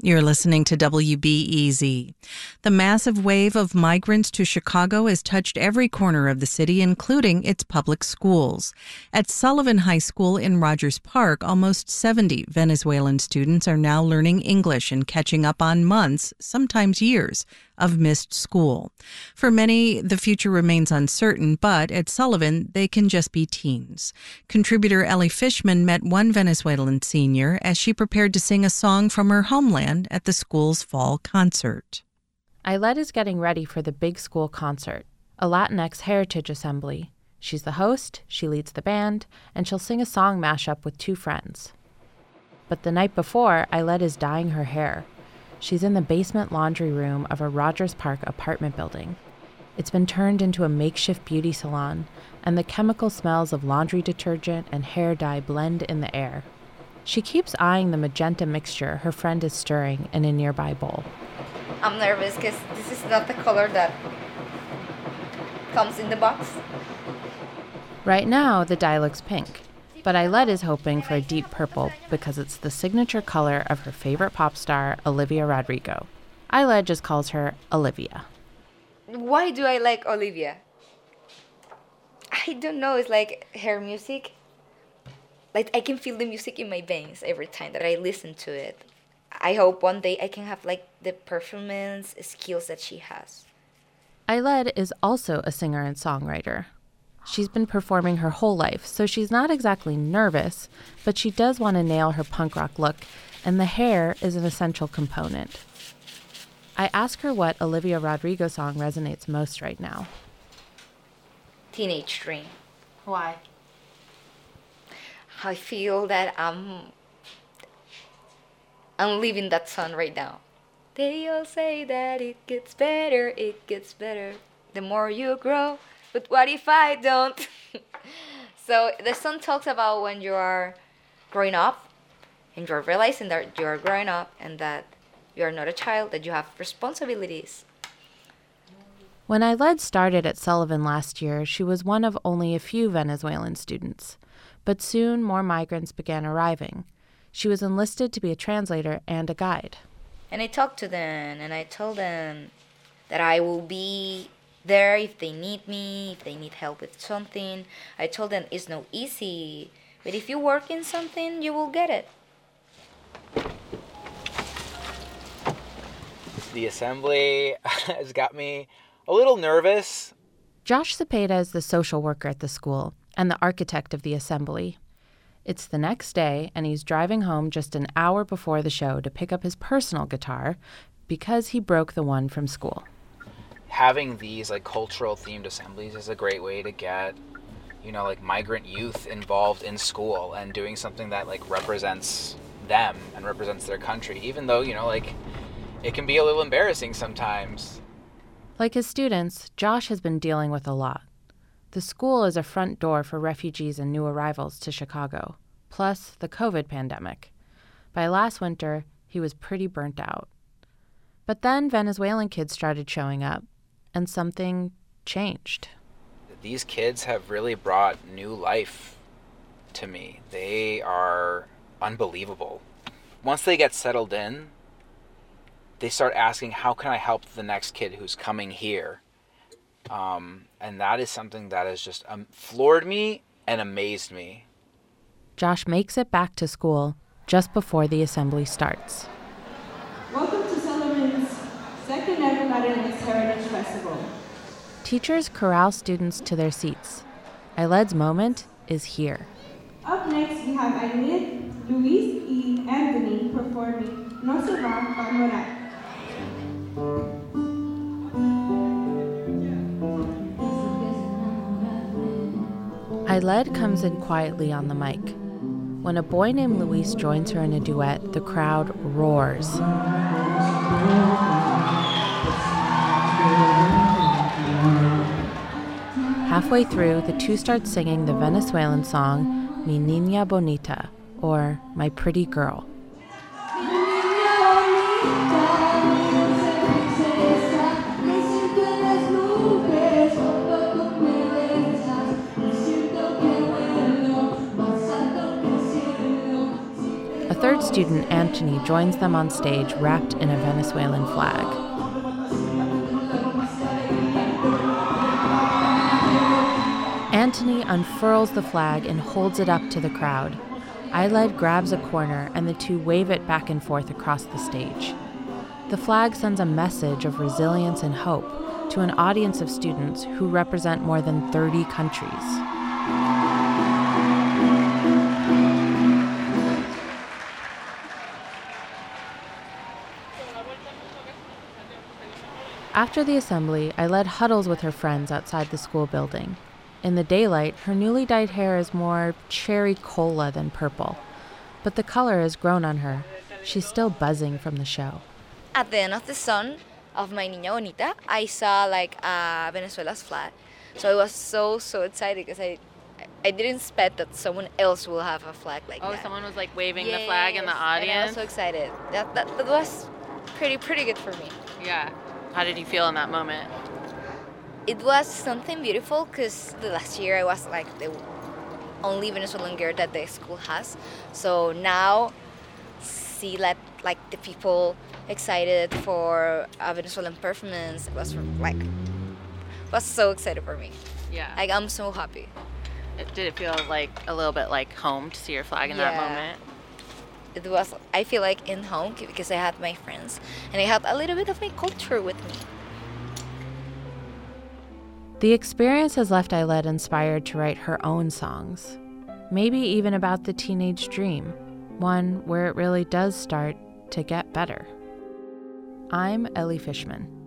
You're listening to WBEZ. The massive wave of migrants to Chicago has touched every corner of the city, including its public schools. At Sullivan High School in Rogers Park, almost 70 Venezuelan students are now learning English and catching up on months, sometimes years, of missed school. For many, the future remains uncertain, but at Sullivan, they can just be teens. Contributor Ellie Fishman met one Venezuelan senior as she prepared to sing a song from her homeland at the school's fall concert. Ailette is getting ready for the big school concert, a Latinx heritage assembly. She's the host, she leads the band, and she'll sing a song mashup with two friends. But the night before, Ailette is dyeing her hair. She's in the basement laundry room of a Rogers Park apartment building. It's been turned into a makeshift beauty salon, and the chemical smells of laundry detergent and hair dye blend in the air. She keeps eyeing the magenta mixture her friend is stirring in a nearby bowl. I'm nervous because this is not the color that comes in the box. Right now, the dye looks pink, but Ailed is hoping for a deep purple because it's the signature color of her favorite pop star, Olivia Rodrigo. Ailed just calls her Olivia. Why do I like Olivia? I don't know, it's like her music. Like I can feel the music in my veins every time that I listen to it. I hope one day I can have like the performance skills that she has. Ailed is also a singer and songwriter. She's been performing her whole life, so she's not exactly nervous, but she does want to nail her punk rock look, and the hair is an essential component. I ask her what Olivia Rodrigo song resonates most right now. Teenage Dream. Why? I feel that I'm I'm living that song right now. They all say that it gets better, it gets better the more you grow. But what if I don't? so the song talks about when you are growing up and you're realizing that you're growing up and that you're not a child, that you have responsibilities. When Ailed started at Sullivan last year, she was one of only a few Venezuelan students. But soon more migrants began arriving. She was enlisted to be a translator and a guide. And I talked to them and I told them that I will be there if they need me, if they need help with something. I told them it's not easy, but if you work in something, you will get it. The assembly has got me a little nervous. Josh Cepeda is the social worker at the school and the architect of the assembly. It's the next day, and he's driving home just an hour before the show to pick up his personal guitar because he broke the one from school. Having these like cultural themed assemblies is a great way to get, you know, like migrant youth involved in school and doing something that like represents them and represents their country, even though, you know, like it can be a little embarrassing sometimes. Like his students, Josh has been dealing with a lot. The school is a front door for refugees and new arrivals to Chicago, plus the COVID pandemic. By last winter, he was pretty burnt out. But then Venezuelan kids started showing up, and something changed. These kids have really brought new life to me. They are unbelievable. Once they get settled in, they start asking, How can I help the next kid who's coming here? Um, and that is something that has just um, floored me and amazed me. Josh makes it back to school just before the assembly starts. Welcome to Sullivan's second ever Latinx Heritage Festival. Teachers corral students to their seats. Ailed's moment is here. Up next, we have Ailed, Luis, and Anthony performing No se va a morar. Ailed comes in quietly on the mic. When a boy named Luis joins her in a duet, the crowd roars. Halfway through, the two start singing the Venezuelan song Mi Niña Bonita, or My Pretty Girl. A third student Antony joins them on stage wrapped in a Venezuelan flag. Antony unfurls the flag and holds it up to the crowd. Ailed grabs a corner and the two wave it back and forth across the stage. The flag sends a message of resilience and hope to an audience of students who represent more than 30 countries. After the assembly, Ailed huddles with her friends outside the school building. In the daylight, her newly dyed hair is more cherry cola than purple, but the color has grown on her. She's still buzzing from the show. At the end of the song of Mi Niña Bonita, I saw like uh, Venezuela's flag. So I was so so excited because I I didn't expect that someone else will have a flag like Oh, that. Oh, someone was like waving the flag in the audience. And I was so excited. That, that that was pretty pretty good for me. Yeah. How did you feel in that moment? It was something beautiful because the last year I was like the only Venezuelan girl that the school has. So now see like like the people excited for a Venezuelan performance it was like was so excited for me. Yeah. Like I'm so happy. Uh, did it feel like a little bit like home to see your flag in that moment? It was I feel like in home because I had my friends and I had a little bit of my culture with me. The experience has left Ailed inspired to write her own songs, maybe even about the teenage dream, one where it really does start to get better. I'm Ellie Fishman.